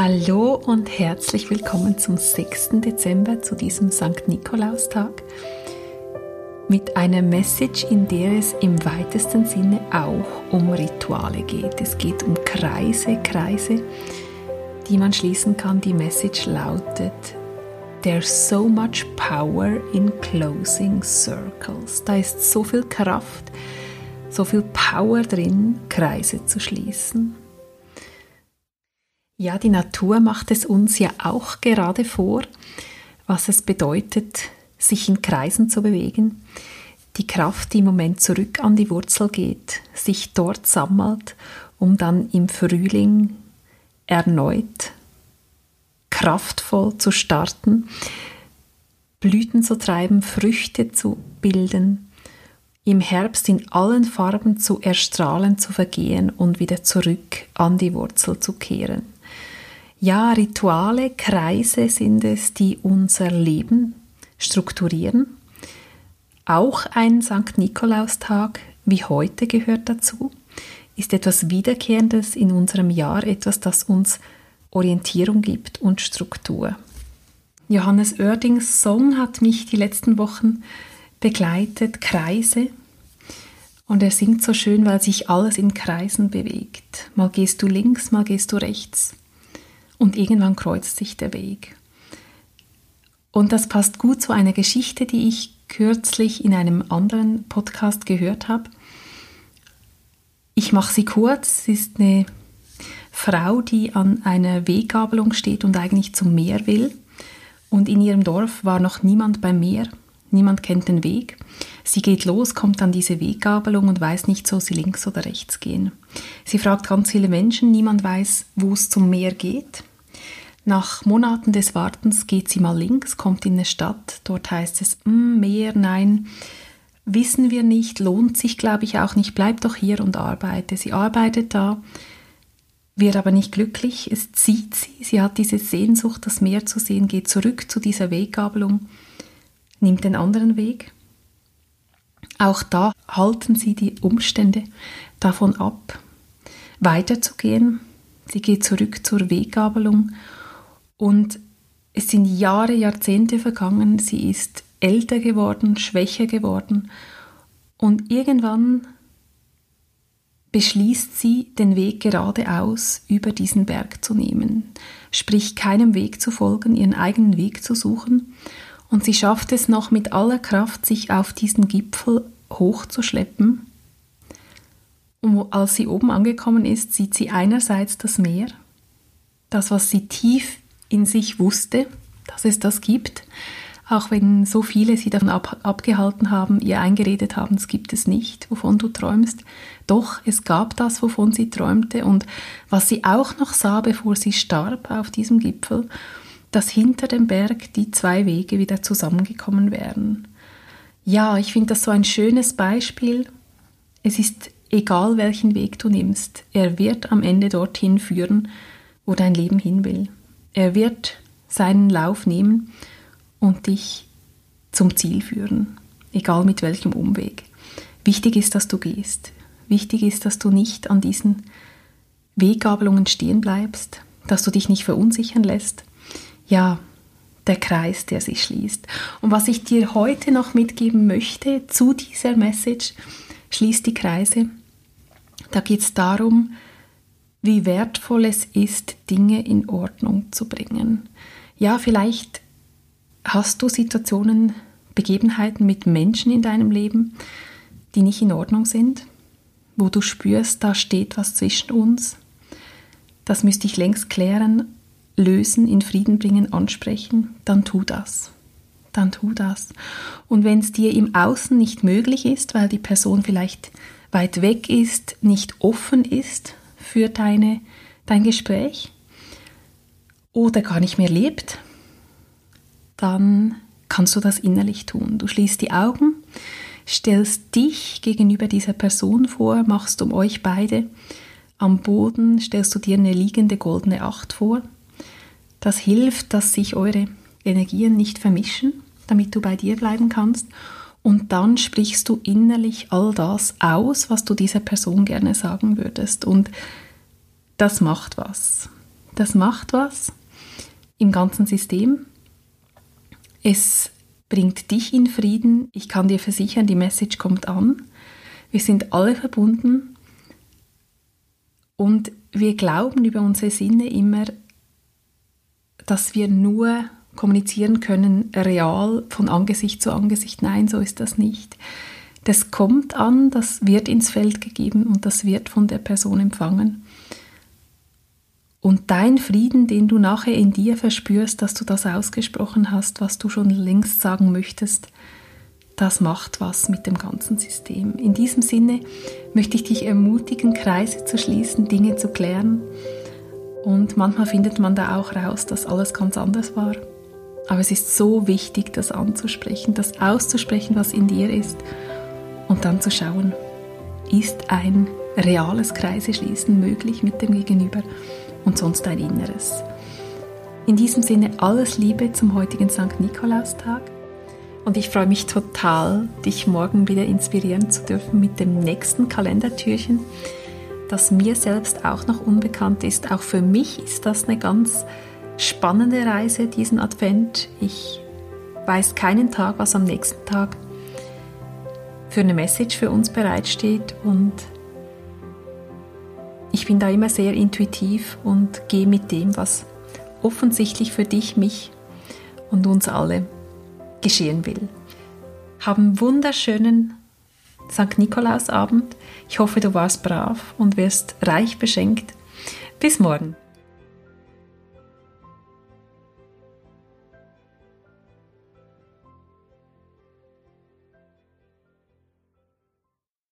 Hallo und herzlich willkommen zum 6. Dezember zu diesem St. Nikolaustag mit einer Message, in der es im weitesten Sinne auch um Rituale geht. Es geht um Kreise, Kreise, die man schließen kann. Die Message lautet, There's so much power in closing circles. Da ist so viel Kraft, so viel Power drin, Kreise zu schließen. Ja, die Natur macht es uns ja auch gerade vor, was es bedeutet, sich in Kreisen zu bewegen. Die Kraft, die im Moment zurück an die Wurzel geht, sich dort sammelt, um dann im Frühling erneut kraftvoll zu starten, Blüten zu treiben, Früchte zu bilden, im Herbst in allen Farben zu erstrahlen, zu vergehen und wieder zurück an die Wurzel zu kehren. Ja, Rituale, Kreise sind es, die unser Leben strukturieren. Auch ein St. Nikolaustag wie heute gehört dazu, ist etwas Wiederkehrendes in unserem Jahr, etwas, das uns Orientierung gibt und Struktur. Johannes Oerdings Song hat mich die letzten Wochen begleitet, Kreise. Und er singt so schön, weil sich alles in Kreisen bewegt. Mal gehst du links, mal gehst du rechts und irgendwann kreuzt sich der Weg. Und das passt gut zu einer Geschichte, die ich kürzlich in einem anderen Podcast gehört habe. Ich mache sie kurz. Sie ist eine Frau, die an einer Weggabelung steht und eigentlich zum Meer will. Und in ihrem Dorf war noch niemand beim Meer. Niemand kennt den Weg. Sie geht los, kommt an diese Weggabelung und weiß nicht, soll sie links oder rechts gehen. Sie fragt ganz viele Menschen, niemand weiß, wo es zum Meer geht. Nach Monaten des Wartens geht sie mal links, kommt in eine Stadt. Dort heißt es, mm, mehr, nein, wissen wir nicht, lohnt sich, glaube ich, auch nicht, bleib doch hier und arbeite. Sie arbeitet da, wird aber nicht glücklich, es zieht sie, sie hat diese Sehnsucht, das Meer zu sehen, geht zurück zu dieser Weggabelung, nimmt den anderen Weg. Auch da halten sie die Umstände davon ab, weiterzugehen. Sie geht zurück zur Weggabelung und es sind Jahre, Jahrzehnte vergangen, sie ist älter geworden, schwächer geworden. Und irgendwann beschließt sie, den Weg geradeaus über diesen Berg zu nehmen, sprich keinem Weg zu folgen, ihren eigenen Weg zu suchen. Und sie schafft es noch mit aller Kraft, sich auf diesen Gipfel hochzuschleppen. Und als sie oben angekommen ist, sieht sie einerseits das Meer, das, was sie tief in sich wusste, dass es das gibt, auch wenn so viele sie davon ab, abgehalten haben, ihr eingeredet haben, es gibt es nicht, wovon du träumst. Doch, es gab das, wovon sie träumte und was sie auch noch sah, bevor sie starb auf diesem Gipfel, dass hinter dem Berg die zwei Wege wieder zusammengekommen wären. Ja, ich finde das so ein schönes Beispiel. Es ist egal, welchen Weg du nimmst, er wird am Ende dorthin führen, wo dein Leben hin will. Er wird seinen Lauf nehmen und dich zum Ziel führen, egal mit welchem Umweg. Wichtig ist, dass du gehst. Wichtig ist, dass du nicht an diesen Weggabelungen stehen bleibst, dass du dich nicht verunsichern lässt. Ja, der Kreis, der sich schließt. Und was ich dir heute noch mitgeben möchte zu dieser Message, schließt die Kreise. Da geht es darum, wie wertvoll es ist, Dinge in Ordnung zu bringen. Ja, vielleicht hast du Situationen, Begebenheiten mit Menschen in deinem Leben, die nicht in Ordnung sind, wo du spürst, da steht was zwischen uns. Das müsste ich längst klären, lösen, in Frieden bringen, ansprechen, dann tu das. Dann tu das. Und wenn es dir im Außen nicht möglich ist, weil die Person vielleicht weit weg ist, nicht offen ist, für deine, dein Gespräch oder gar nicht mehr lebt, dann kannst du das innerlich tun. Du schließt die Augen, stellst dich gegenüber dieser Person vor, machst um euch beide am Boden, stellst du dir eine liegende goldene Acht vor. Das hilft, dass sich eure Energien nicht vermischen, damit du bei dir bleiben kannst. Und dann sprichst du innerlich all das aus, was du dieser Person gerne sagen würdest. Und das macht was. das macht was im ganzen System. Es bringt dich in Frieden. Ich kann dir versichern, die Message kommt an. Wir sind alle verbunden und wir glauben über unsere Sinne immer, dass wir nur kommunizieren können, real von Angesicht zu Angesicht. Nein, so ist das nicht. Das kommt an, das wird ins Feld gegeben und das wird von der Person empfangen. Und dein Frieden, den du nachher in dir verspürst, dass du das ausgesprochen hast, was du schon längst sagen möchtest, das macht was mit dem ganzen System. In diesem Sinne möchte ich dich ermutigen, Kreise zu schließen, Dinge zu klären. Und manchmal findet man da auch raus, dass alles ganz anders war. Aber es ist so wichtig, das anzusprechen, das auszusprechen, was in dir ist. Und dann zu schauen, ist ein reales Kreiseschließen möglich mit dem Gegenüber und sonst ein Inneres. In diesem Sinne alles Liebe zum heutigen St. Nikolaustag. Und ich freue mich total, dich morgen wieder inspirieren zu dürfen mit dem nächsten Kalendertürchen, das mir selbst auch noch unbekannt ist. Auch für mich ist das eine ganz spannende Reise, diesen Advent. Ich weiß keinen Tag, was am nächsten Tag für eine Message für uns bereitsteht und ich bin da immer sehr intuitiv und gehe mit dem, was offensichtlich für dich, mich und uns alle geschehen will. Haben wunderschönen St. Nikolausabend. Ich hoffe, du warst brav und wirst reich beschenkt. Bis morgen.